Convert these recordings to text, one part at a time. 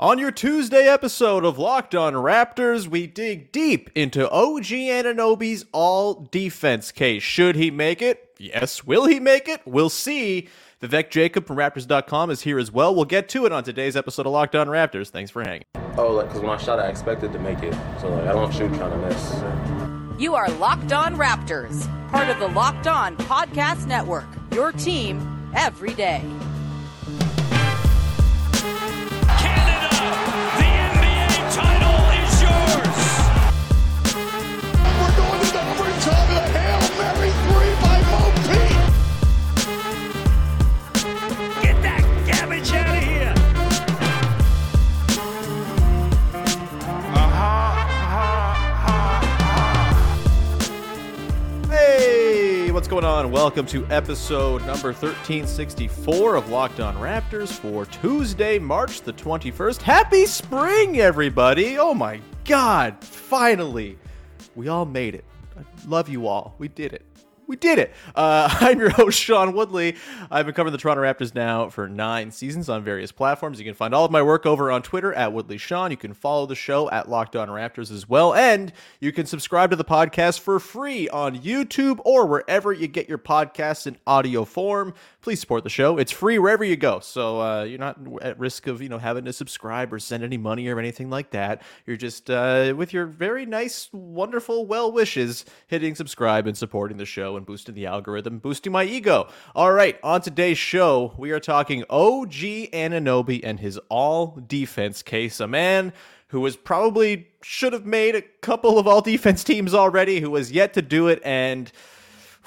On your Tuesday episode of Locked On Raptors, we dig deep into OG Anunoby's all defense case. Should he make it? Yes. Will he make it? We'll see. Vivek Jacob from Raptors.com is here as well. We'll get to it on today's episode of Locked On Raptors. Thanks for hanging. Oh, like, because when I shot, I expected to make it. So, like, I don't shoot trying to miss. You are Locked On Raptors, part of the Locked On Podcast Network, your team every day. Going on? Welcome to episode number 1364 of Locked On Raptors for Tuesday, March the 21st. Happy spring, everybody! Oh my god, finally! We all made it. I love you all. We did it. We did it. Uh, I'm your host, Sean Woodley. I've been covering the Toronto Raptors now for nine seasons on various platforms. You can find all of my work over on Twitter at Woodley Sean. You can follow the show at Locked On Raptors as well. And you can subscribe to the podcast for free on YouTube or wherever you get your podcasts in audio form. Please support the show. It's free wherever you go. So uh, you're not at risk of, you know, having to subscribe or send any money or anything like that. You're just, uh, with your very nice, wonderful well wishes, hitting subscribe and supporting the show and boosting the algorithm, boosting my ego. All right, on today's show, we are talking OG Anunoby and his all defense case. A man who was probably should have made a couple of all defense teams already, who has yet to do it, and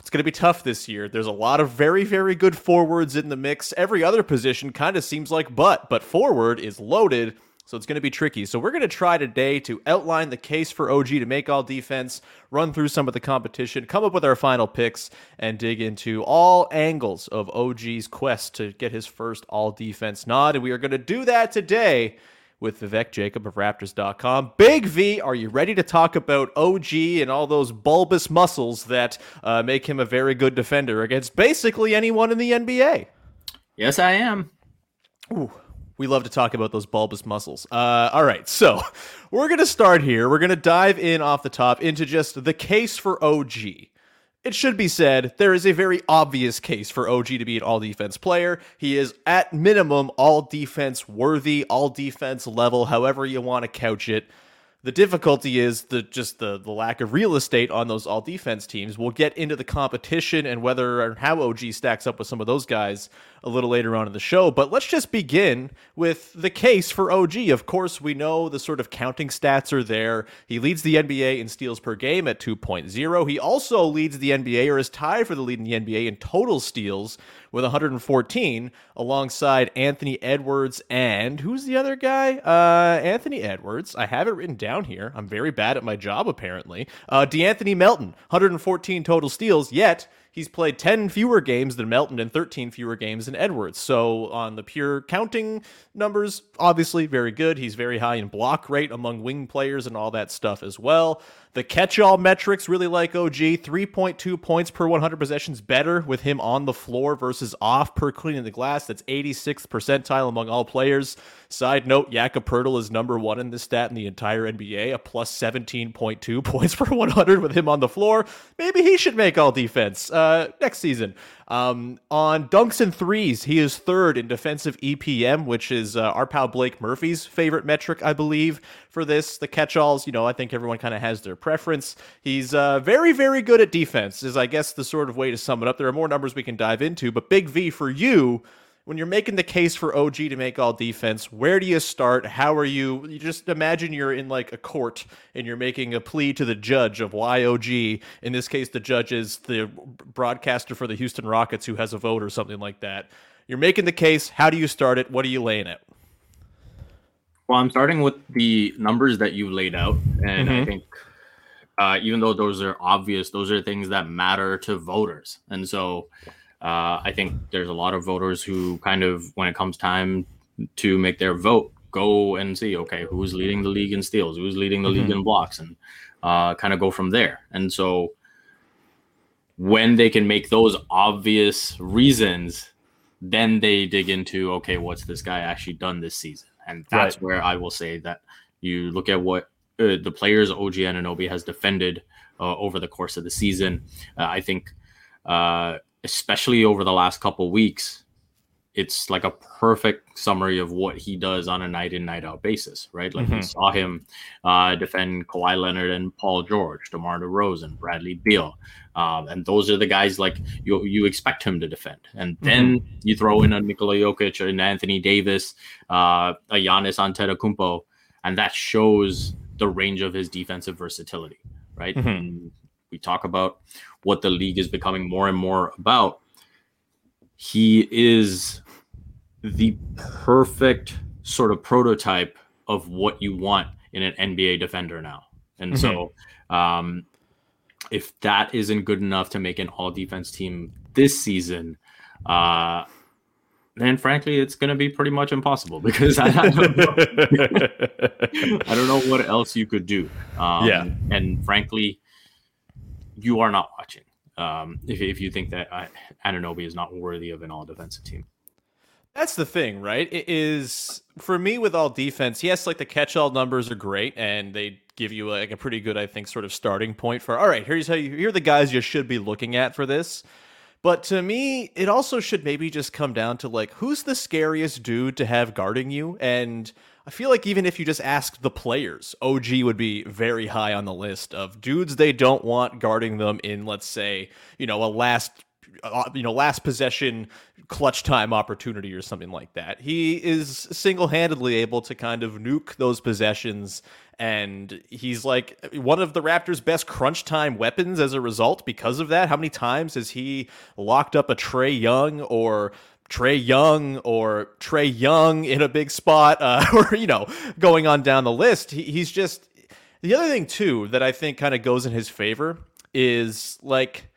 it's going to be tough this year. There's a lot of very, very good forwards in the mix. Every other position kind of seems like butt, but forward is loaded, so it's going to be tricky. So we're going to try today to outline the case for OG to make all defense, run through some of the competition, come up with our final picks, and dig into all angles of OG's quest to get his first all defense nod. And we are going to do that today with Vivek Jacob of Raptors.com. Big V, are you ready to talk about OG and all those bulbous muscles that uh, make him a very good defender against basically anyone in the NBA? Yes, I am. Ooh, we love to talk about those bulbous muscles. Uh, all right, so we're going to start here. We're going to dive in off the top into just the case for OG. It should be said, there is a very obvious case for OG to be an all defense player. He is, at minimum, all defense worthy, all defense level, however you want to couch it. The difficulty is the just the, the lack of real estate on those all defense teams. We'll get into the competition and whether and how OG stacks up with some of those guys a little later on in the show. But let's just begin with the case for OG. Of course, we know the sort of counting stats are there. He leads the NBA in steals per game at 2.0. He also leads the NBA or is tied for the lead in the NBA in total steals with 114 alongside Anthony Edwards and who's the other guy? Uh, Anthony Edwards. I have it written down here. I'm very bad at my job apparently. Uh, DeAnthony Melton, 114 total steals, yet he's played 10 fewer games than Melton and 13 fewer games than Edwards. So on the pure counting numbers, obviously very good. He's very high in block rate among wing players and all that stuff as well. The catch-all metrics really like OG. 3.2 points per 100 possessions better with him on the floor versus off per cleaning the glass. That's 86th percentile among all players. Side note, Jakob Poeltl is number one in this stat in the entire NBA, a plus 17.2 points per 100 with him on the floor. Maybe he should make all defense uh, next season. Um, on dunks and threes, he is third in defensive EPM, which is uh, our pal Blake Murphy's favorite metric, I believe, for this. The catch-alls, you know, I think everyone kind of has their preference. He's uh, very, very good at defense, is I guess the sort of way to sum it up. There are more numbers we can dive into, but Big V for you when you're making the case for OG to make all defense, where do you start? How are you? You just imagine you're in like a court and you're making a plea to the judge of why OG. In this case, the judge is the broadcaster for the Houston Rockets who has a vote or something like that. You're making the case. How do you start it? What are you laying it? Well, I'm starting with the numbers that you laid out, and I think uh, even though those are obvious, those are things that matter to voters, and so uh, I think there's a lot of voters who kind of, when it comes time to make their vote, go and see, okay, who's leading the league in steals, who's leading the league in blocks, and uh, kind of go from there. And so when they can make those obvious reasons, then they dig into, okay, what's this guy actually done this season? And that's where I will say that you look at what uh, the players OG Anunoby has defended uh, over the course of the season. Uh, I think, uh, especially over the last couple weeks, it's like a perfect summary of what he does on a night in night out basis, right? Like we saw him uh, defend Kawhi Leonard and Paul George, DeMar DeRozan, Bradley Beal, um, and those are the guys like you you expect him to defend. And then you throw in a Nikola Jokic and Anthony Davis, uh, a Giannis Antetokounmpo, and that shows the range of his defensive versatility, right? And we talk about what the league is becoming more and more about. He is the perfect sort of prototype of what you want in an NBA defender now. And so, um, if that isn't good enough to make an all defense team this season, uh, then frankly, it's going to be pretty much impossible because I, I, don't know, I don't know what else you could do. Um, Yeah. And frankly, you are not watching um, if, if you think that uh, Anunoby is not worthy of an all defensive team. That's the thing, right? It is for me with all defense. Yes, like the catch-all numbers are great, and they give you like a pretty good, I think, sort of starting point for. All right, here's how you. Here are the guys you should be looking at for this. But to me, it also should maybe just come down to like who's the scariest dude to have guarding you, and I feel like even if you just asked the players, OG would be very high on the list of dudes they don't want guarding them in, let's say, you know, a last uh, you know, last possession clutch time opportunity or something like that. He is single-handedly able to kind of nuke those possessions and he's like one of the Raptors' best crunch time weapons as a result because of that. How many times has he locked up a Trae Young or Trae Young or Trae Young in a big spot, uh, or you know, going on down the list. He, he's just the other thing too that I think kind of goes in his favor is like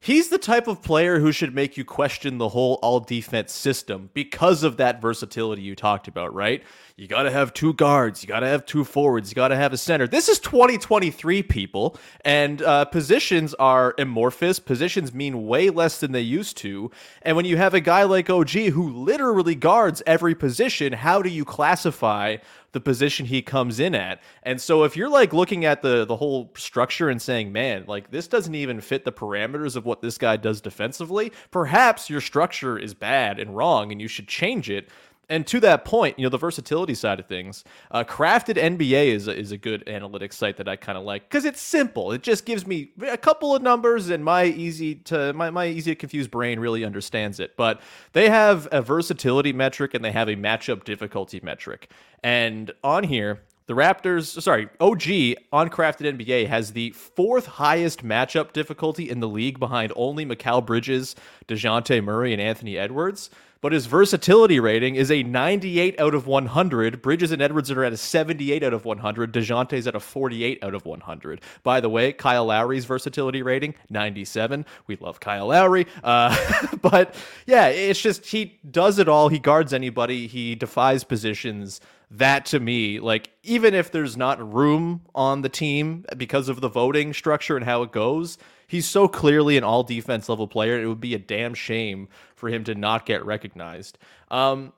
he's the type of player who should make you question the whole all defense system because of that versatility you talked about, right? You got to have two guards, you got to have two forwards, you got to have a center. This is 2023, people, and uh, positions are amorphous. Positions mean way less than they used to. And when you have a guy like OG who literally guards every position, how do you classify the position he comes in at. And so if you're like looking at the the whole structure and saying, "Man, like this doesn't even fit the parameters of what this guy does defensively," perhaps your structure is bad and wrong and you should change it. And to that point, you know, the versatility side of things, uh, Crafted NBA is a, is a good analytics site that I kind of like because it's simple. It just gives me a couple of numbers, and my easy to my, my easy to confuse brain really understands it. But they have a versatility metric and they have a matchup difficulty metric. And on here, the Raptors, sorry, OG on Crafted NBA has the fourth highest matchup difficulty in the league behind only Mikal Bridges, DeJounte Murray, and Anthony Edwards. But his versatility rating is a 98 out of 100. Bridges and Edwards are at a 78 out of 100. DeJounte's at a 48 out of 100. By the way, Kyle Lowry's versatility rating, 97. We love Kyle Lowry. Uh, but yeah, it's just he does it all. He guards anybody, he defies positions that to me, like even if there's not room on the team because of the voting structure and how it goes, he's so clearly an all defense level player. It would be a damn shame for him to not get recognized. Um,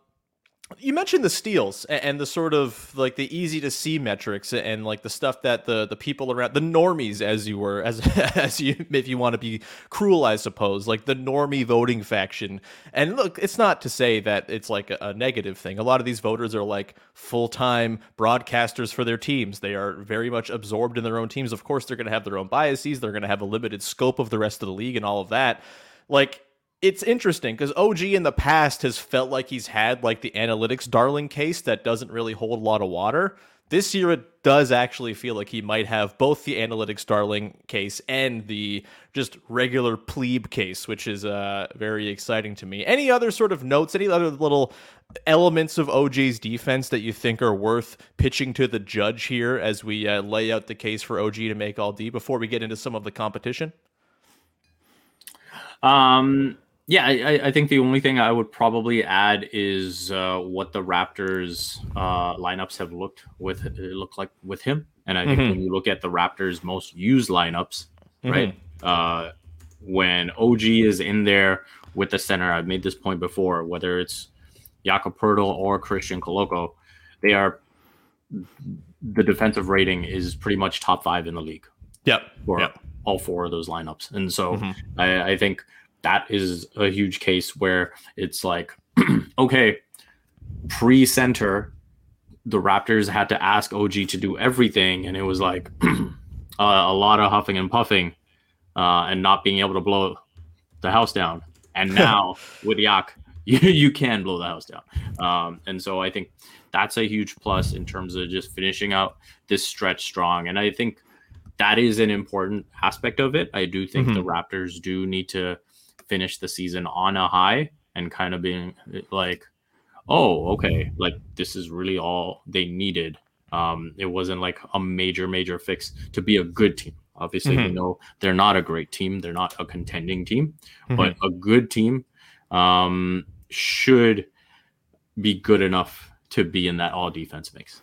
you mentioned the steals and the sort of like the easy to see metrics and like the stuff that the the people around the normies as you were as as you if you want to be cruel I suppose like the normie voting faction. And look it's not to say that it's like a, a negative thing. A lot of these voters are like full-time broadcasters for their teams. They are very much absorbed in their own teams. Of course they're going to have their own biases. They're going to have a limited scope of the rest of the league and all of that. Like it's interesting because OG in the past has felt like he's had like the analytics darling case that doesn't really hold a lot of water. This year, it does actually feel like he might have both the analytics darling case and the just regular plebe case, which is uh, very exciting to me. Any other sort of notes, any other little elements of OG's defense that you think are worth pitching to the judge here as we uh, lay out the case for OG to make all D before we get into some of the competition? Um, yeah, I, I, think the only thing I would probably add is uh, what the Raptors uh, lineups have looked with look like with him, and I think mm-hmm. when you look at the Raptors' most used lineups, mm-hmm. right, uh, when OG is in there with the center, I've made this point before, whether it's Jakob Poeltl or Christian Koloko, they are the defensive rating is pretty much top five in the league. Yep. For yep. all four of those lineups, and so mm-hmm. I, I think that is a huge case where it's like, okay, pre center, the Raptors had to ask OG to do everything, and it was like uh, a lot of huffing and puffing, uh, and not being able to blow the house down. And now with Yak, you, you can blow the house down. Um, and so I think that's a huge plus in terms of just finishing out this stretch strong. And I think that is an important aspect of it. I do think mm-hmm. the Raptors do need to finish the season on a high and kind of being like, oh, okay, like this is really all they needed. Um, it wasn't like a major, major fix to be a good team. Obviously, mm-hmm. we know they're not a great team, they're not a contending team, mm-hmm. but a good team um, should be good enough to be in that all defense mix.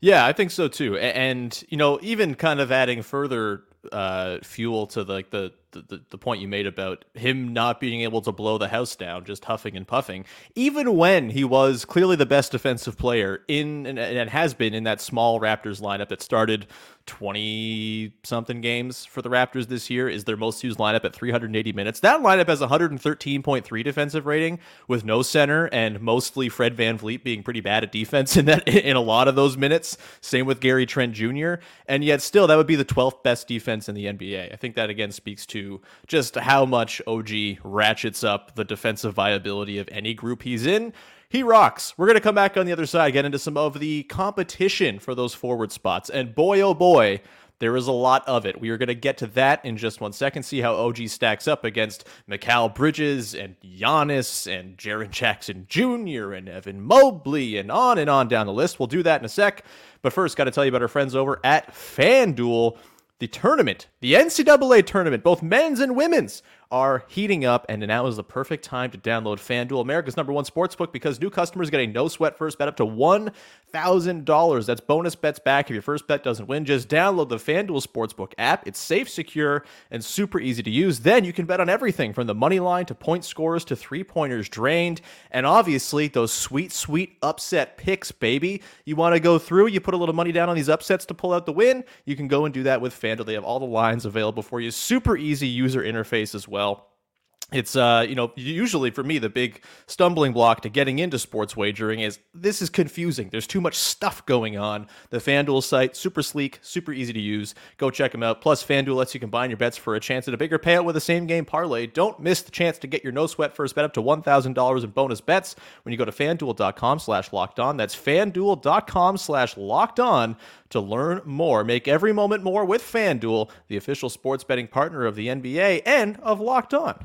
Yeah, I think so too. And you know, even kind of adding further uh, fuel to the, like the the, the point you made about him not being able to blow the house down, just huffing and puffing, even when he was clearly the best defensive player in and, and has been in that small Raptors lineup that started 20 something games for the Raptors this year is their most used lineup at 380 minutes. That lineup has 113.3 defensive rating with no center and mostly Fred VanVleet being pretty bad at defense in that in a lot of those minutes. Same with Gary Trent Jr. And yet still that would be the 12th best defense in the NBA. I think that again speaks to just how much OG ratchets up the defensive viability of any group he's in. He rocks. We're going to come back on the other side, get into some of the competition for those forward spots. And boy, oh boy, there is a lot of it. We are going to get to that in just one second, see how OG stacks up against Mikal Bridges and Giannis and Jaren Jackson Jr. and Evan Mobley and on and on down the list. We'll do that in a sec. But first, got to tell you about our friends over at FanDuel the tournament, the NCAA tournament, both men's and women's, are heating up, and now is the perfect time to download FanDuel, America's number one sportsbook, because new customers get a no sweat first bet up to $1,000. That's bonus bets back if your first bet doesn't win. Just download the FanDuel Sportsbook app. It's safe, secure, and super easy to use. Then you can bet on everything from the money line to point scores to three pointers drained, and obviously those sweet, sweet upset picks, baby. You want to go through, you put a little money down on these upsets to pull out the win. You can go and do that with FanDuel. They have all the lines available for you. Super easy user interface as well well it's uh you know usually for me the big stumbling block to getting into sports wagering is this is confusing. There's too much stuff going on. The fanduel site super sleek super easy to use. Go check them out. Plus fanduel lets you combine your bets for a chance at a bigger payout with a same game parlay. Don't miss the chance to get your no sweat first bet up to $1000 in bonus bets when you go to fanduel.com slash locked on. That's fanduel.com slash locked on to learn more. Make every moment more with fanduel the official sports betting partner of the nba and of locked on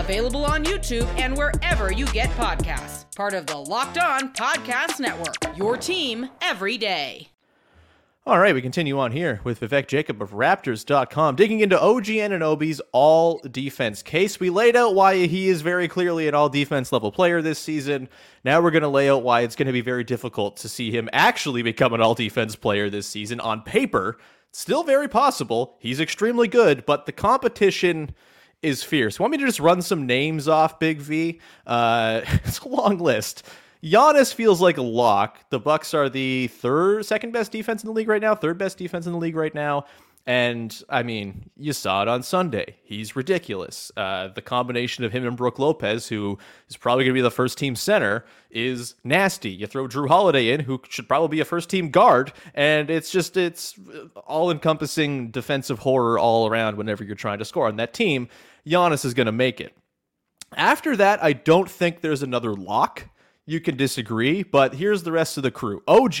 available on YouTube and wherever you get podcasts part of the Locked On Podcast Network. Your team every day. All right, we continue on here with Vivek Jacob of Raptors.com, digging into OG Anunoby's all defense case. We laid out why he is very clearly an all defense level player this season. Now we're going to lay out why it's going to be very difficult to see him actually become an all defense player this season. On paper, still very possible. He's extremely good, but the competition is fierce. Want me to just run some names off, Big V? Uh, it's a long list. Giannis feels like a lock. The Bucks are the third, second best defense in the league right now, third best defense in the league right now. And I mean, you saw it on Sunday. He's ridiculous. Uh, the combination of him and Brook Lopez, who is probably going to be the first team center, is nasty. You throw Jrue Holiday in, who should probably be a first team guard, and it's just it's all encompassing defensive horror all around whenever you're trying to score on that team. Giannis is going to make it. After that, I don't think there's another lock. You can disagree, but here's the rest of the crew. OG,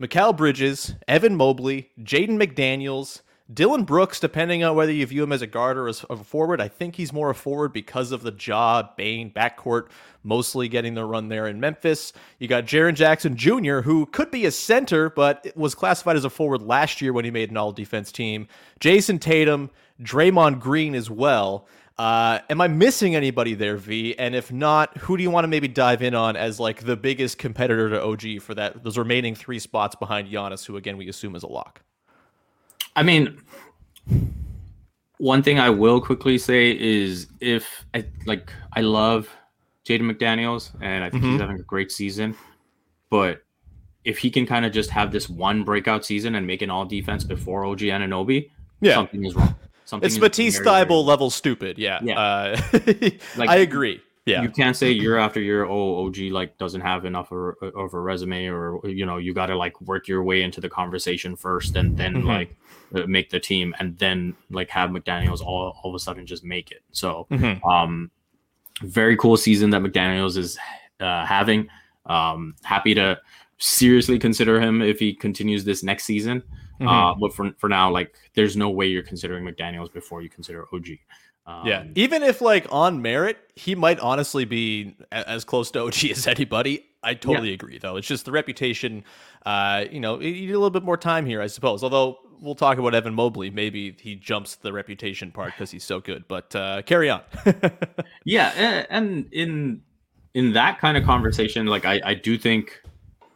Mikal Bridges, Evan Mobley, Jaden McDaniels, Dillon Brooks, depending on whether you view him as a guard or as a forward, I think he's more a forward because of the Ja Bane backcourt mostly getting the run there in Memphis. You got Jaren Jackson Jr., who could be a center, but was classified as a forward last year when he made an all defense team. Jayson Tatum, Draymond Green as well. Uh, am I missing anybody there, V? And if not, who do you want to maybe dive in on as like the biggest competitor to OG for that those remaining three spots behind Giannis, who again we assume is a lock? I mean, one thing I will quickly say is if I like, I love Jaden McDaniels and I think mm-hmm. he's having a great season, but if he can kind of just have this one breakout season and make an all defense before OG Anunoby, yeah. something is wrong. Something it's Matisse Thybulle level stupid. Yeah. Yeah. Uh, like, I agree. Yeah. You can't say year after year, oh, OG like doesn't have enough of, of a resume, or you know, you got to like work your way into the conversation first, and then mm-hmm. like uh, make the team, and then like have McDaniels all all of a sudden just make it. So, mm-hmm. um, very cool season that McDaniels is uh, having. Um, happy to seriously consider him if he continues this next season. Mm-hmm. Uh, but for for now, like, there's no way you're considering McDaniels before you consider OG. Um, yeah, even if like on merit, he might honestly be a- as close to OG as anybody. I totally yeah. agree, though. It's just the reputation. Uh, you know, you need a little bit more time here, I suppose. Although we'll talk about Evan Mobley. Maybe he jumps the reputation part because he's so good. But uh, carry on. yeah, and in in that kind of conversation, like I, I do think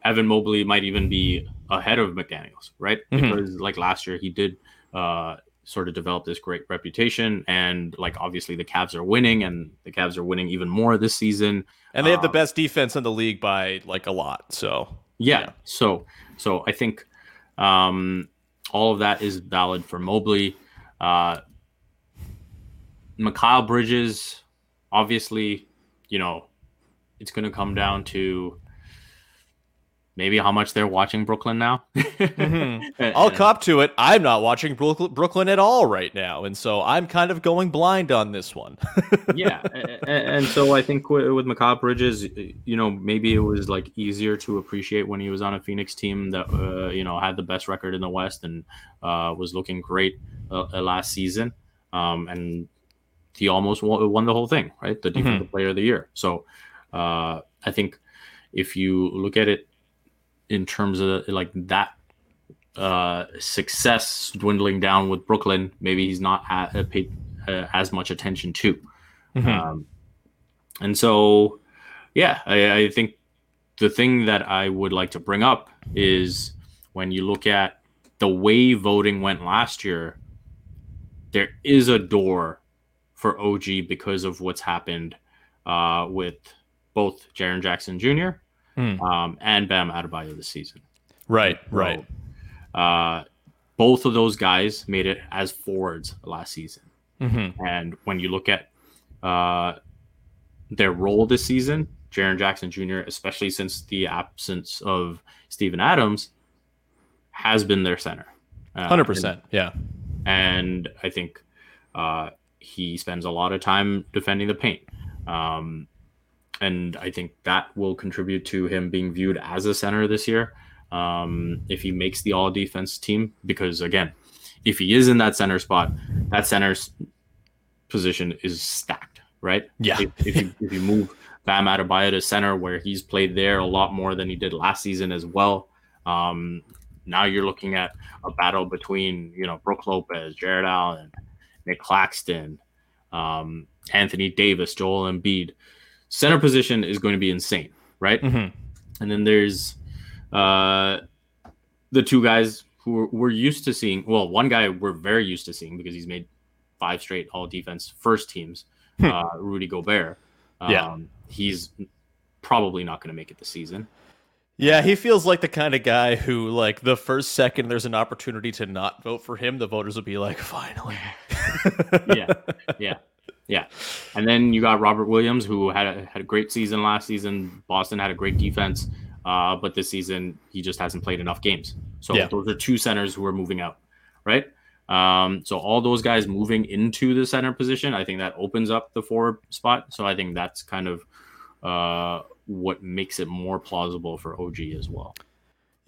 Evan Mobley might even be ahead of McDaniels, right? Mm-hmm. Because like last year, he did uh, sort of develop this great reputation. And like obviously the Cavs are winning and the Cavs are winning even more this season. And they have um, the best defense in the league by like a lot. So yeah. yeah. So so I think um all of that is valid for Mobley. Uh Mikal Bridges, obviously, you know, it's gonna come down to maybe how much they're watching Brooklyn now. mm-hmm. I'll cop to it. I'm not watching Brooklyn at all right now, and so I'm kind of going blind on this one. yeah, and, and, so I think with, with Mikal Bridges, you know, maybe it was like easier to appreciate when he was on a Phoenix team that uh, you know had the best record in the West and uh, was looking great uh, uh last season, um, and he almost won, won, the whole thing, right? The defensive mm-hmm. player of the year. So uh, I think if you look at it in terms of like that uh, success dwindling down with Brooklyn, maybe he's not uh, paid uh, as much attention to. Mm-hmm. Um, and so, yeah, I, I, think the thing that I would like to bring up is when you look at the way voting went last year, there is a door for OG because of what's happened uh, with both Jaren Jackson Jr mm. um, and Bam Adebayo this season. Right, so, right. Uh, both of those guys made it as forwards last season. Mm-hmm. And when you look at uh, their role this season, Jaren Jackson Jr., especially since the absence of Steven Adams, has been their center. Uh, 100%. And, yeah. And I think uh, he spends a lot of time defending the paint. Um, and I think that will contribute to him being viewed as a center this year. Um, if he makes the all defense team, because again, if he is in that center spot, that center's position is stacked, right? Yeah. If, if you if you move Bam Adebayo to center, where he's played there a lot more than he did last season as well. Um, now you're looking at a battle between you know Brook Lopez, Jarrett Allen, Nick Claxton, um, Anthony Davis, Joel Embiid center position is going to be insane, right? Mm-hmm. And then there's uh, the two guys who we're used to seeing. Well, one guy we're very used to seeing because he's made five straight all defense first teams. Hmm. uh, Rudy Gobert. Um, yeah, he's probably not going to make it this season. Yeah, he feels like the kind of guy who, like, the first second there's an opportunity to not vote for him, the voters will be like, finally. yeah, yeah, yeah. And then you got Robert Williams, who had a, had a great season last season. Boston had a great defense, uh, but this season he just hasn't played enough games. So Yeah. those are two centers who are moving out, right? Um, so all those guys moving into the center position, I think that opens up the forward spot. So I think that's kind of uh, what makes it more plausible for OG as well.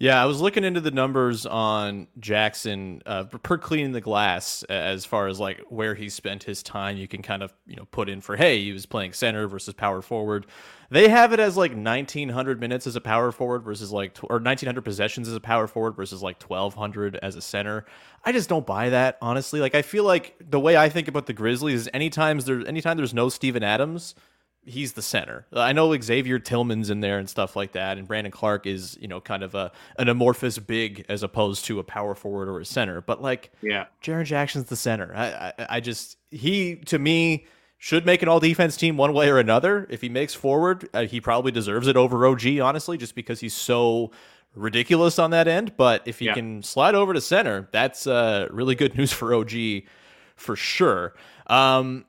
Yeah, I was looking into the numbers on Jackson uh, per cleaning the glass as far as like where he spent his time. You can kind of you know put in for hey, he was playing center versus power forward. They have it as like 1900 minutes as a power forward versus like or 1900 possessions as a power forward versus like 1200 as a center. I just don't buy that honestly. Like I feel like the way I think about the Grizzlies is anytime there's anytime there's no Steven Adams, he's the center. I know Xavier Tillman's in there and stuff like that, and Brandon Clarke is, you know, kind of a an amorphous big as opposed to a power forward or a center. But like, Yeah. Jaren Jackson's the center. I, I, I just he to me should make an all defense team one way or another. If he makes forward, uh, he probably deserves it over OG, honestly, just because he's so ridiculous on that end. But if he Yeah. can slide over to center, that's uh, really good news for OG for sure. Um,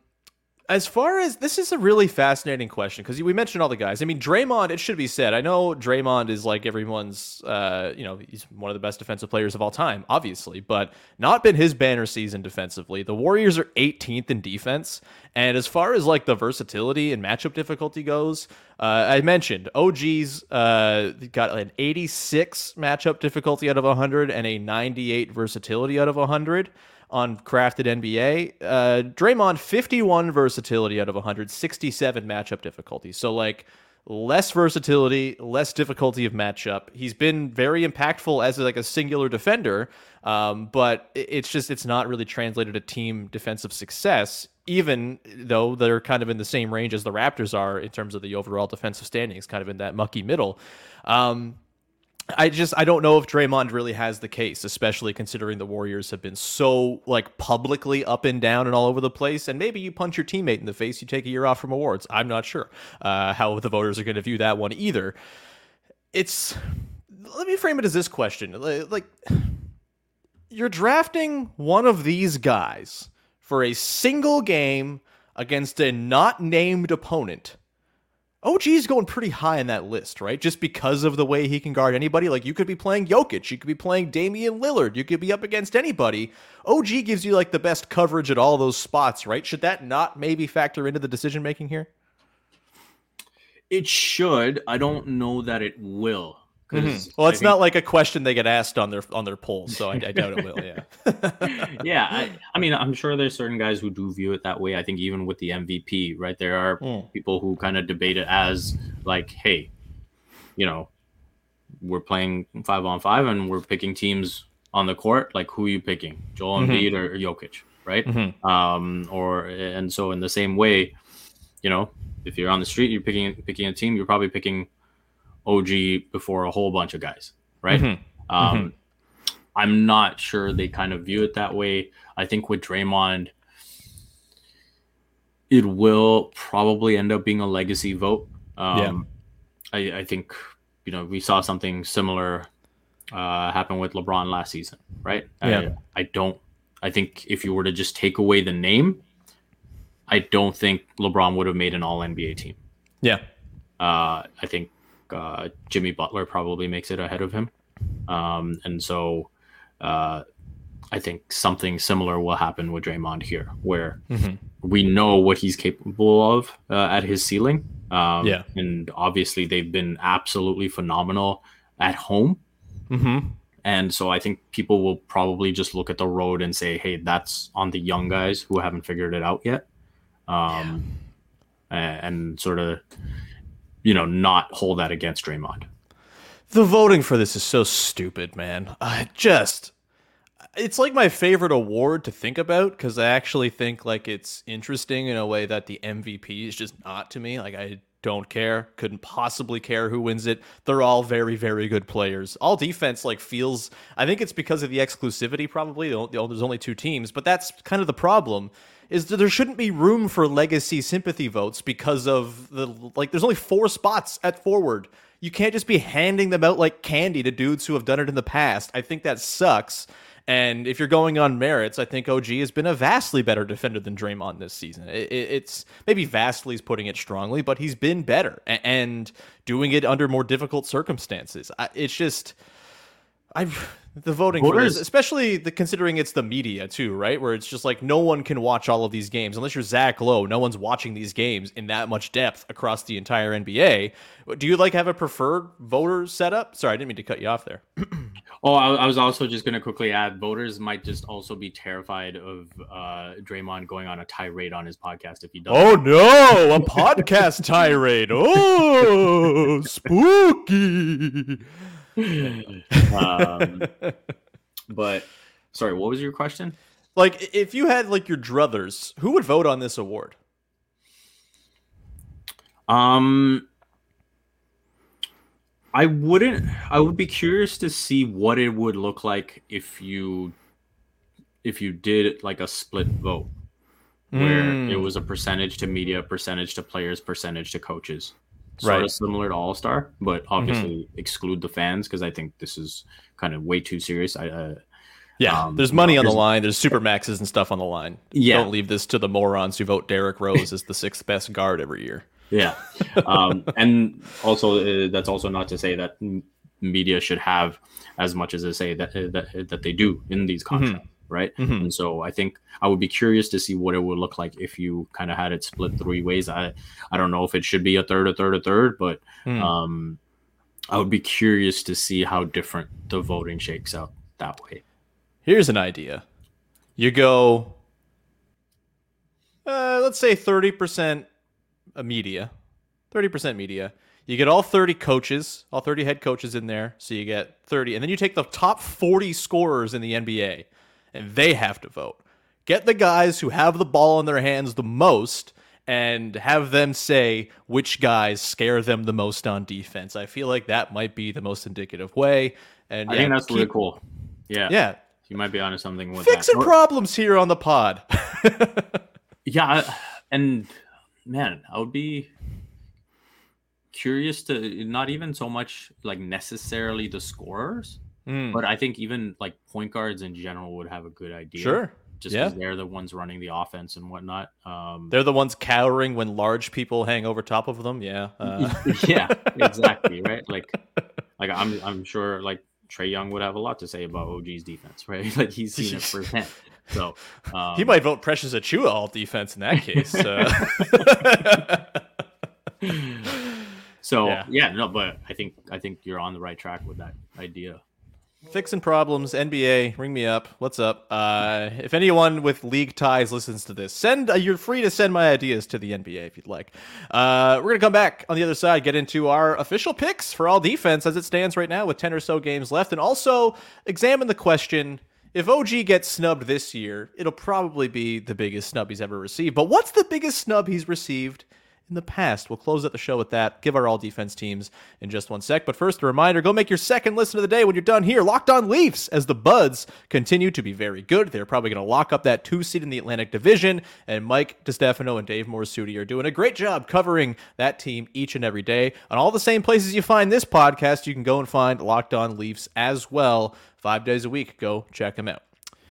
as far as this is a really fascinating question because we mentioned all the guys. I mean, Draymond. It should be said. I know Draymond is like everyone's. Uh, you know, he's one of the best defensive players of all time, obviously, but not been his banner season defensively. The Warriors are 18th in defense, and as far as like the versatility and matchup difficulty goes, uh, I mentioned OG's uh, got an 86 matchup difficulty out of 100 and a 98 versatility out of 100 on crafted NBA. Uh, Draymond 51 versatility out of 167 matchup difficulty. So like less versatility, less difficulty of matchup. He's been very impactful as like a singular defender, um, but it's just it's not really translated to team defensive success. Even though they're kind of in the same range as the Raptors are in terms of the overall defensive standings, kind of in that mucky middle. Um, I just I don't know if Draymond really has the case, especially considering the Warriors have been so like publicly up and down and all over the place. And maybe you punch your teammate in the face, you take a year off from awards. I'm not sure uh, how the voters are going to view that one either. It's let me frame it as this question: like you're drafting one of these guys for a single game against a not named opponent. OG is going pretty high in that list, right? Just because of the way he can guard anybody. Like you could be playing Jokic, you could be playing Damian Lillard, you could be up against anybody. OG gives you like the best coverage at all those spots, right? Should that not maybe factor into the decision making here? It should. I don't know that it will. 'Cause Well, it's think- not like a question they get asked on their on their polls, so I, I doubt it will. Yeah. yeah, I, I mean, I'm sure there's certain guys who do view it that way. I think even with the MVP, right, there are Mm. people who kind of debate it as like, hey, you know, we're playing five on five and we're picking teams on the court. Like, who are you picking, Joel Embiid or Jokic, right? Um, or and so in the same way, you know, if you're on the street, you're picking picking a team, you're probably picking OG before a whole bunch of guys, right? Um, I'm not sure they kind of view it that way. I think with Draymond, it will probably end up being a legacy vote. Um, I, I think you know we saw something similar uh, happen with LeBron last season, right? Yeah. I, I don't. I think if you were to just take away the name, I don't think LeBron would have made an All NBA team. Yeah. Uh, I think uh, Jimmy Butler probably makes it ahead of him. Um, and so uh, I think something similar will happen with Draymond here, where we know what he's capable of uh, at his ceiling. Um, Yeah. And obviously, they've been absolutely phenomenal at home. Mm-hmm. And so I think people will probably just look at the road and say, hey, that's on the young guys who haven't figured it out yet. Um, a- And sort of, you know, not hold that against Draymond. The voting for this is so stupid, man. I just it's like my favorite award to think about because I actually think like it's interesting in a way that the MVP is just not to me. Like I don't care, couldn't possibly care who wins it. They're all very, very good players. All defense like feels. I think it's because of the exclusivity, probably. The- the- There's only two teams, but that's kind of the problem. Is that there shouldn't be room for legacy sympathy votes because of the like. There's only four spots at forward. you can't just be handing them out like candy to dudes who have done it in the past. I think that sucks. And if you're going on merits, I think OG has been a vastly better defender than Draymond this season. It, it, it's maybe vastly is putting it strongly, but he's been better and, doing it under more difficult circumstances. It's just, I the voting for this, especially the considering it's the media too, right? Where it's just like no one can watch all of these games unless you're Zach Lowe. No one's watching these games in that much depth across the entire NBA. Do you like have a preferred voter setup? Sorry, I didn't mean to cut you off there. oh, I, I, was also just going to quickly add: voters might just also be terrified of uh, Draymond going on a tirade on his podcast if he does. Oh no, a podcast tirade! Oh, spooky um, but sorry, what was your question? Like, if you had like your druthers, who would vote on this award? Um, I wouldn't. I would be curious to see what it would look like if you, if you did like a split vote, where mm. it was a percentage to media, percentage to players, percentage to coaches sort right. of similar to All Star, but obviously mm-hmm. exclude the fans because I think this is kind of way too serious. I, uh, yeah, um, there's money on the line. There's super maxes and stuff on the line. Yeah, don't leave this to the morons who vote Derrick Rose as the sixth best guard every year. Yeah, um, and also uh, that's also not to say that media should have as much as they say that uh, that that they do in these mm-hmm. contracts. Mm-hmm right? Mm-hmm. And so I think I would be curious to see what it would look like if you kind of had it split three ways. I I don't know if it should be a third, a third, a third, but mm. um, I would be curious to see how different the voting shakes out that way. Here's an idea: you go, uh, let's say thirty percent a media, thirty percent media. You get all 30 coaches, all 30 head coaches in there. So you get 30. And then you take the top 40 scorers in the NBA and they have to vote. Get the guys who have the ball in their hands the most and have them say which guys scare them the most on defense. I feel like that might be the most indicative way. And I yeah, think that's keep, really cool. Yeah. Yeah. You might be onto something with fixing that. problems here on the pod. yeah, and man, I would be curious to not even so much like necessarily the scorers, Mm. But I think even like point guards in general would have a good idea. Sure. Just because yeah. they're the ones running the offense and whatnot. Um, they're the ones cowering when large people hang over top of them. Yeah. Uh. yeah, exactly. Right. Like, like I'm, I'm sure like Trae Young would have a lot to say about OG's defense, right? Like he's seen it firsthand. So um, he might vote Precious Achiuwa all defense in that case. Uh. so yeah. yeah, no, but I think I think you're on the right track with that idea. Fixing problems, NBA, ring me up. What's up? Uh, if anyone with league ties listens to this, send. Uh, you're free to send my ideas to the NBA if you'd like. Uh, we're gonna come back on the other side, get into our official picks for all defense as it stands right now, with ten or so games left, and also examine the question: if OG gets snubbed this year, it'll probably be the biggest snub he's ever received. But what's the biggest snub he's received in the past. We'll close out the show with that. Give our all defense teams in just one sec. But first, a reminder go make your second listen of the day when you're done here. Locked on Leafs as the Buds continue to be very good. They're probably going to lock up that two seed in the Atlantic Division. And Mike DiStefano and Dave Morisuti are doing a great job covering that team each and every day. On all the same places you find this podcast, you can go and find Locked on Leafs as well. Five days a week. Go check them out.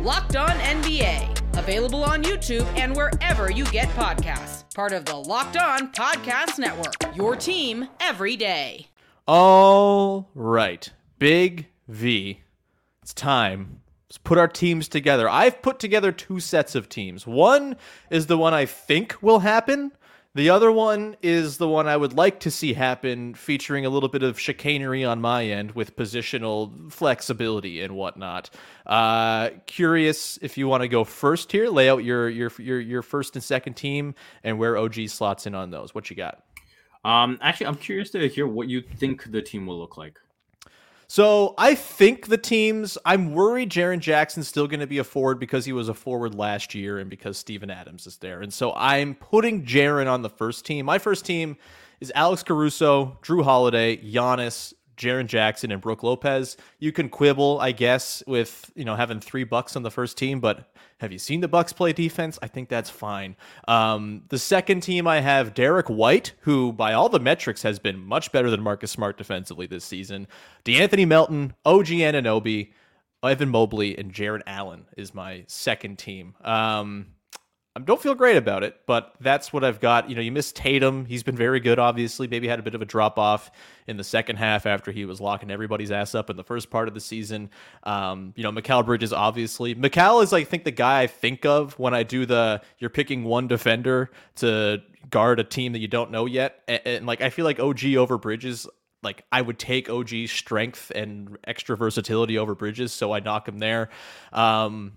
Locked On NBA, available on YouTube and wherever you get podcasts part of the Locked On Podcast Network. Your team every day. All right. Big V. It's time. Let's put our teams together. I've put together two sets of teams. One is the one I think will happen. The other one is the one I would like to see happen, featuring a little bit of chicanery on my end with positional flexibility and whatnot. Uh, curious if you want to go first here, lay out your your your your first and second team, and where OG slots in on those. What you got? Um, actually, I'm curious to hear what you think the team will look like. So I think the teams. I'm worried Jaren Jackson's still going to be a forward because he was a forward last year and because Steven Adams is there. And so I'm putting Jaren on the first team. My first team is Alex Caruso, Jrue Holiday, Giannis, Jaren Jackson, and Brook Lopez. You can quibble, I guess, with you know having three bucks on the first team, but have you seen the Bucks play defense? I think that's fine. Um, the second team I have Derrick White, who by all the metrics has been much better than Marcus Smart defensively this season. DeAnthony Melton, OG Anunoby, Evan Mobley, and Jarrett Allen is my second team. Um, I don't feel great about it, but that's what I've got. You know, you miss Tatum. He's been very good, obviously. Maybe had a bit of a drop off in the second half after he was locking everybody's ass up in the first part of the season. Um, you know, Mikal Bridges, obviously. Mikal is, I think, the guy I think of when I do the you're picking one defender to guard a team that you don't know yet. And, and like, I feel like OG over Bridges like I would take OG's strength and extra versatility over Bridges, so I knock him there. Um,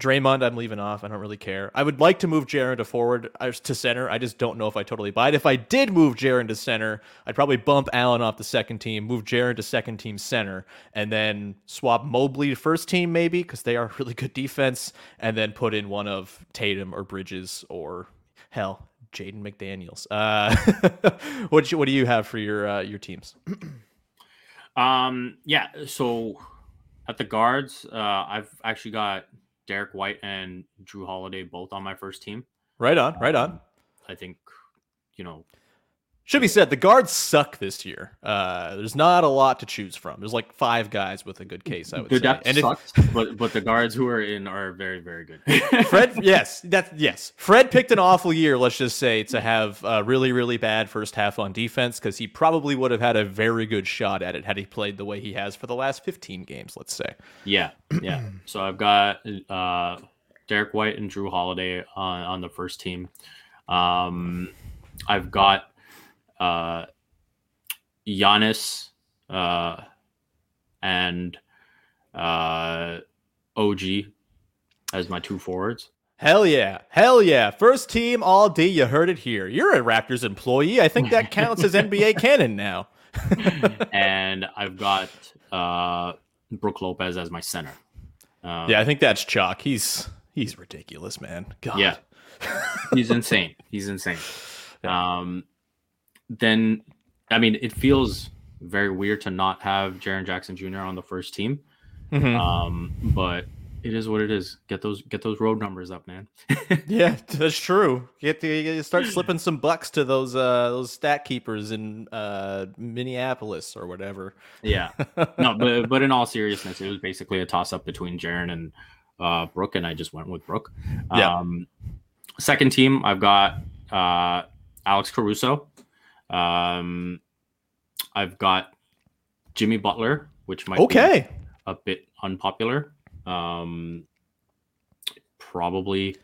Draymond, I'm leaving off. I don't really care. I would like to move Jaren to forward uh, to center. I just don't know if I totally buy it. If I did move Jaren to center, I'd probably bump Allen off the second team, move Jaren to second team center, and then swap Mobley to first team maybe because they are really good defense, and then put in one of Tatum or Bridges or hell Jaden McDaniels. Uh, what what do you have for your uh, your teams? um, yeah. So at the guards, uh, I've actually got Derrick White and Jrue Holiday both on my first team. Right on, right on. Um, I think, you know, should be said the guards suck this year. Uh, there's not a lot to choose from. There's like five guys with a good case. I would the say. depth And if- sucks, but but the guards who are in are very very good. Fred, yes, that's yes. Fred picked an awful year, let's just say, to have a really, really bad first half on defense because he probably would have had a very good shot at it had he played the way he has for the last 15 games, let's say. Yeah, yeah. So I've got uh, Derrick White and Jrue Holiday on, on the first team. Um, I've got uh, Giannis uh, and uh, OG as my two forwards. Hell yeah. Hell yeah. First team all D. You heard it here. You're a Raptors employee. I think that counts as NBA canon now. and I've got uh, Brook Lopez as my center. Um, Yeah, I think that's chalk. He's he's ridiculous, man. God. Yeah. He's insane. He's insane. Um, then, I mean, it feels very weird to not have Jaren Jackson Jr. on the first team. Mhm. Um, but it is what it is. Get those get those road numbers up, man. Yeah, that's true. Get to you start slipping some bucks to those uh those stat keepers in uh Minneapolis or whatever. yeah. No, but but in all seriousness, it was basically a toss up between Jaron and uh, Brook, and I just went with Brook. Yeah. Um, second team, I've got uh, Alex Caruso. Um, I've got Jimmy Butler, which might be Okay. a bit unpopular. Um, probably,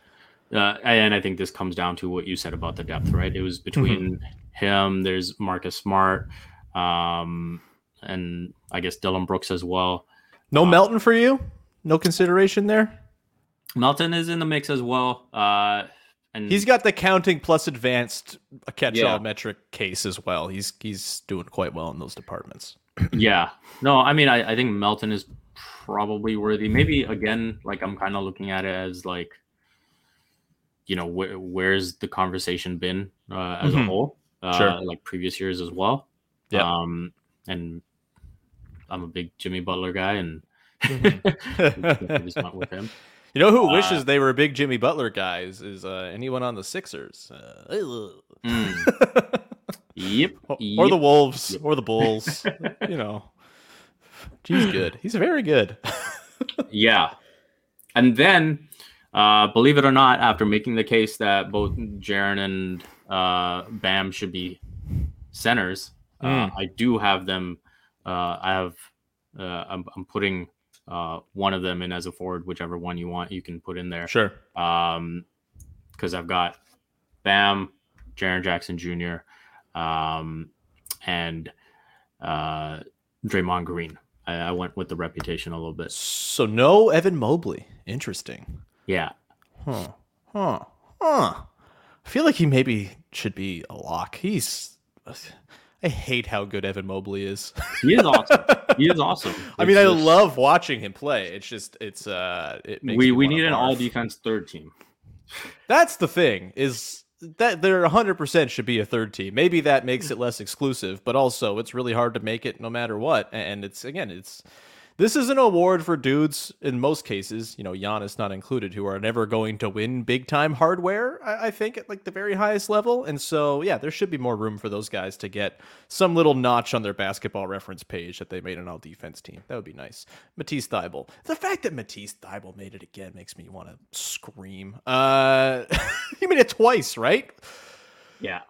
uh, and I think this comes down to what you said about the depth, right? It was between him. There's Marcus Smart, um, and I guess Dillon Brooks as well. No Melton for you? No consideration there? Melton is in the mix as well. Uh, and He's got the counting plus advanced catch-all Yeah. metric case as well. He's he's doing quite well in those departments. yeah, no, I mean, I, I think Melton is probably worthy. Maybe again, like I'm kind of looking at it as like, you know, wh- where's the conversation been uh, as a Mhm. whole? Uh, Sure. like previous years as well. Yeah. Um, and I'm a big Jimmy Butler guy, and Mm-hmm. I just went with him. You know who Uh, wishes they were big Jimmy Butler guys is uh, anyone on the Sixers. Uh, Mm. Yep. or yep. the Wolves or the Bulls. you know. He's good. He's very good. Yeah. And then, uh, believe it or not, after making the case that both Jaren and uh, Bam should be centers, uh, Mm. I do have them. Uh, I have. Uh, I'm, I'm putting uh, one of them in as a forward, whichever one you want, you can put in there. Sure. Um, because I've got Bam, Jaren Jackson Jr., um, and uh, Draymond Green. I, I went with the reputation a little bit. So no Evan Mobley. Interesting. Yeah. Huh. Huh. Huh. I feel like he maybe should be a lock. He's I hate how good Evan Mobley is. He is awesome. he is awesome. I mean, I love watching him play. It's just, it's uh, it makes we we need an all defense third team. That's the thing is that there 100% should be a third team. Maybe that makes it less exclusive, but also it's really hard to make it no matter what. And it's again, it's this is an award for dudes in most cases, you know, Giannis not included, who are never going to win big time hardware. I, I think at like the very highest level, and so yeah, there should be more room for those guys to get some little notch on their basketball reference page that they made an all defense team. That would be nice. Matisse Thybulle. The fact that Matisse Thybulle made it again makes me want to scream. Uh, he made it twice, right? Yeah.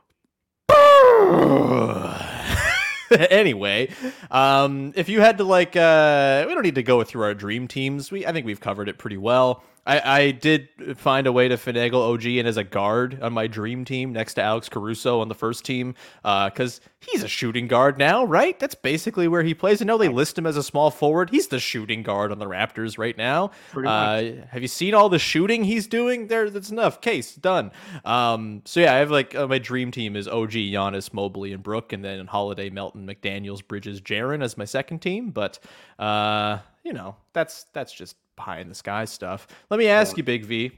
anyway, um, if you had to like, uh, we don't need to go through our dream teams. We, I think we've covered it pretty well. I, I did find a way to finagle OG in as a guard on my dream team next to Alex Caruso on the first team because he's a shooting guard now, right? That's basically where he plays. I know they list him as a small forward. He's the shooting guard on the Raptors right now. Uh, have you seen all the shooting he's doing? There, that's enough. Case done. Um, so yeah, I have like uh, my dream team is OG, Giannis, Mobley, and Brook, and then Holiday, Melton, McDaniels, Bridges, Jaren as my second team. But uh, you know, that's that's just pie in the sky stuff. Let me ask you, Big V.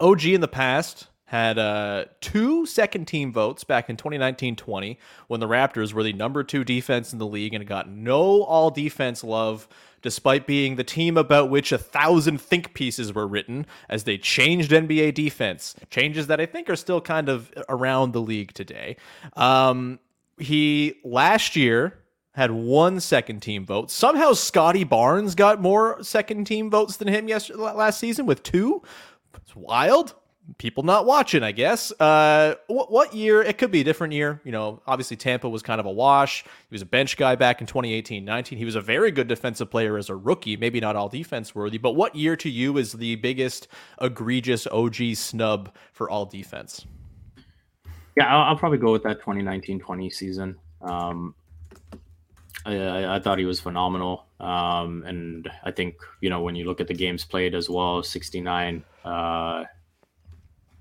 OG in the past had uh, two second team votes back in 2019-20 when the Raptors were the number two defense in the league and got no all defense love despite being the team about which a thousand think pieces were written as they changed NBA defense. Changes that I think are still kind of around the league today. Um, he last year had one second team vote. Somehow Scottie Barnes got more second team votes than him yesterday last season with two. It's wild. People not watching, I guess. Uh, what, what year? It could be a different year. You know, obviously Tampa was kind of a wash. He was a bench guy back in 2018-19. He was a very good defensive player as a rookie, maybe not all defense worthy. But what year to you is the biggest egregious OG snub for all defense? Yeah, I'll, I'll probably go with that 2019-20 season. Um, I, I, thought he was phenomenal, um, and I think you know when you look at the games played as well, 69 uh,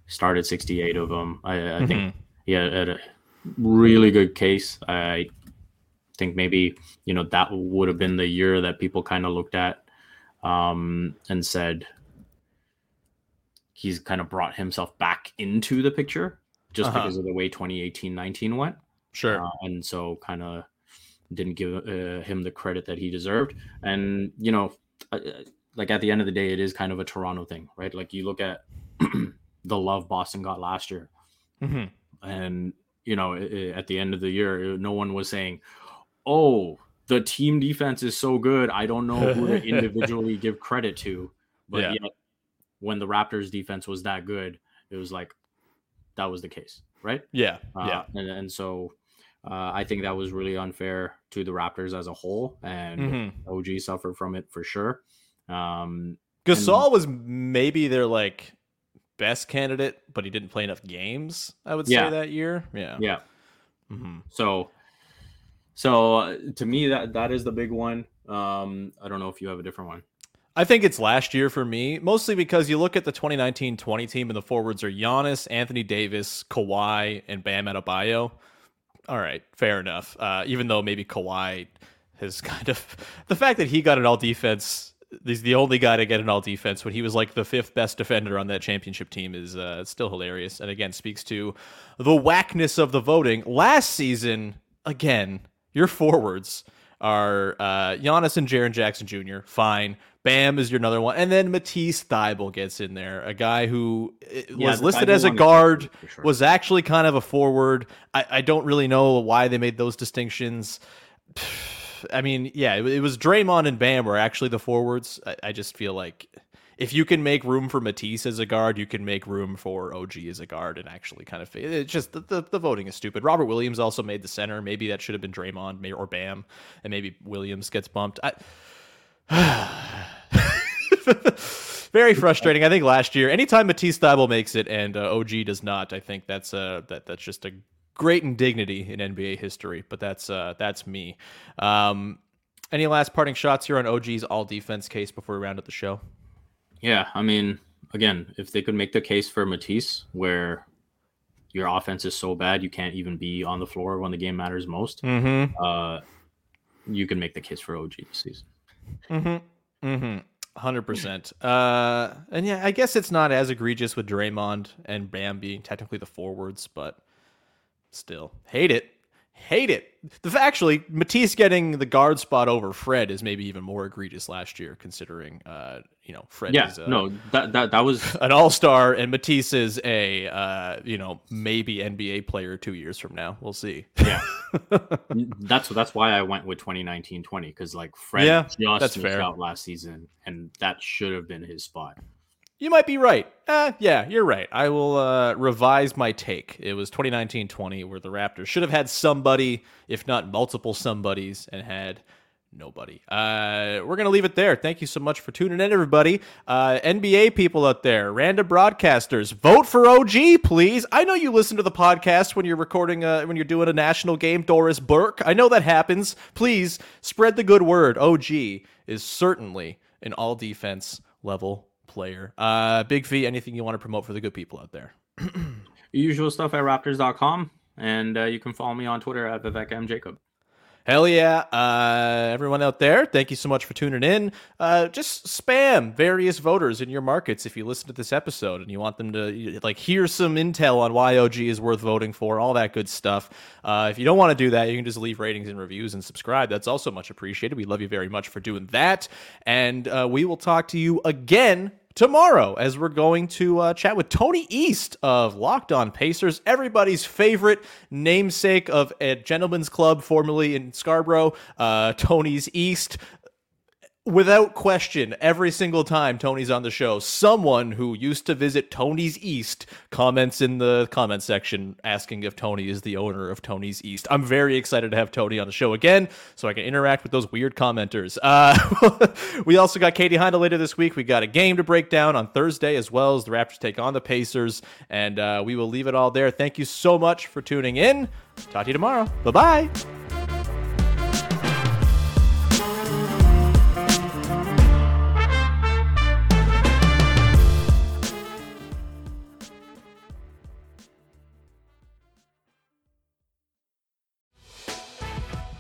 started 68 of them. I, I think he had, had a really good case. I think maybe you know that would have been the year that people kind of looked at um, and said he's kind of brought himself back into the picture just Uh-huh. because of the way 2018-19 went Sure. uh, and so kind of didn't give uh, him the credit that he deserved and you know uh, uh, like at the end of the day it is kind of a toronto thing right like you look at the love boston got last year Mhm. and you know i- i- at the end of the year no one was saying oh the team defense is so good i don't know who to individually give credit to but Yeah. yet when the raptors defense was that good it was like that was the case right Yeah. uh, Yeah. and, and so uh, I think that was really unfair to the Raptors as a whole, and Mhm. OG suffered from it for sure. Um, Gasol was maybe their like best candidate, but he didn't play enough games. I would say Yeah. that year. Yeah. yeah, Mhm. so so uh, to me that that is the big one. Um, I don't know if you have a different one. I think it's last year for me, mostly because you look at the 2019-20 team and the forwards are Giannis, Anthony Davis, Kawhi, and Bam Adebayo. All right, fair enough. Uh, even though maybe Kawhi has kind of the fact that he got an all defense. He's the only guy to get an all defense when he was like the fifth best defender on that championship team is uh, still hilarious, and again speaks to the whackness of the voting. Last season, again, your forwards are uh, Giannis and Jaren Jackson Jr. Fine. Bam is your another one, and then Matisse Thybulle gets in there, a guy who uh, Yeah, was listed Thybulle as a guard, sure. was actually kind of a forward. I, I don't really know why they made those distinctions. I mean, yeah, it, it was Draymond and Bam were actually the forwards. I, I just feel like if you can make room for Matisse as a guard, you can make room for OG as a guard and actually kind of. It's just the, the, the voting is stupid. Robert Williams also made the center. Maybe that should have been Draymond or Bam, and maybe Williams gets bumped. I, very frustrating. I think last year, anytime Matisse Thybulle makes it and uh, OG does not, I think that's uh, that that's just a great indignity in NBA history. But that's uh, that's me. Um, any last parting shots here on OG's all defense case before we round up the show? Yeah, I mean, again, if they could make the case for Matisse, where your offense is so bad you can't even be on the floor when the game matters most, Mm-hmm. uh, you can make the case for OG this season. Mm-hmm. Mm-hmm. Hundred percent. Uh, and yeah, I guess it's not as egregious with Draymond and Bam being technically the forwards, but still hate it. Hate it. The actually Matisse getting the guard spot over Fred is maybe even more egregious last year, considering uh, you know Fred Yeah, is uh, no, that that that was an all star and Matisse is a uh, you know maybe NBA player two years from now. We'll see. yeah. that's that's why I went with 2019-20 because like Fred Yeah, just that's fair. out last season, and that should have been his spot. You might be right. Uh, yeah, you're right. I will uh, revise my take. It was 2019-20 where the Raptors should have had somebody, if not multiple somebodies, and had nobody. Uh, we're gonna leave it there. Thank you so much for tuning in, everybody. Uh, NBA people out there, random broadcasters, vote for OG, please. I know you listen to the podcast when you're recording, uh, when you're doing a national game. Doris Burke, I know that happens. Please spread the good word. OG is certainly an all defense level player. Uh, Big V, anything you want to promote for the good people out there? Usual stuff at Raptors.com, and uh, you can follow me on Twitter at Vivek M Jacob. Hell yeah. Uh, everyone out there, thank you so much for tuning in. Uh, just spam various voters in your markets if you listen to this episode and you want them to like hear some intel on why OG is worth voting for, all that good stuff. Uh, if you don't want to do that, you can just leave ratings and reviews and subscribe. That's also much appreciated. We love you very much for doing that. And uh, we will talk to you again tomorrow as we're going to uh, chat with Tony East of Locked On Pacers, everybody's favorite namesake of a gentleman's club formerly in Scarborough, uh, Tony's East. Without question, every single time Tony's on the show, someone who used to visit Tony's East comments in the comment section asking if Tony is the owner of Tony's East. I'm very excited to have Tony on the show again so I can interact with those weird commenters. Uh, we also got Katie Heindl later this week. We got a game to break down on Thursday as well as the Raptors take on the Pacers. And uh, we will leave it all there. Thank you so much for tuning in. Talk to you tomorrow. Bye bye.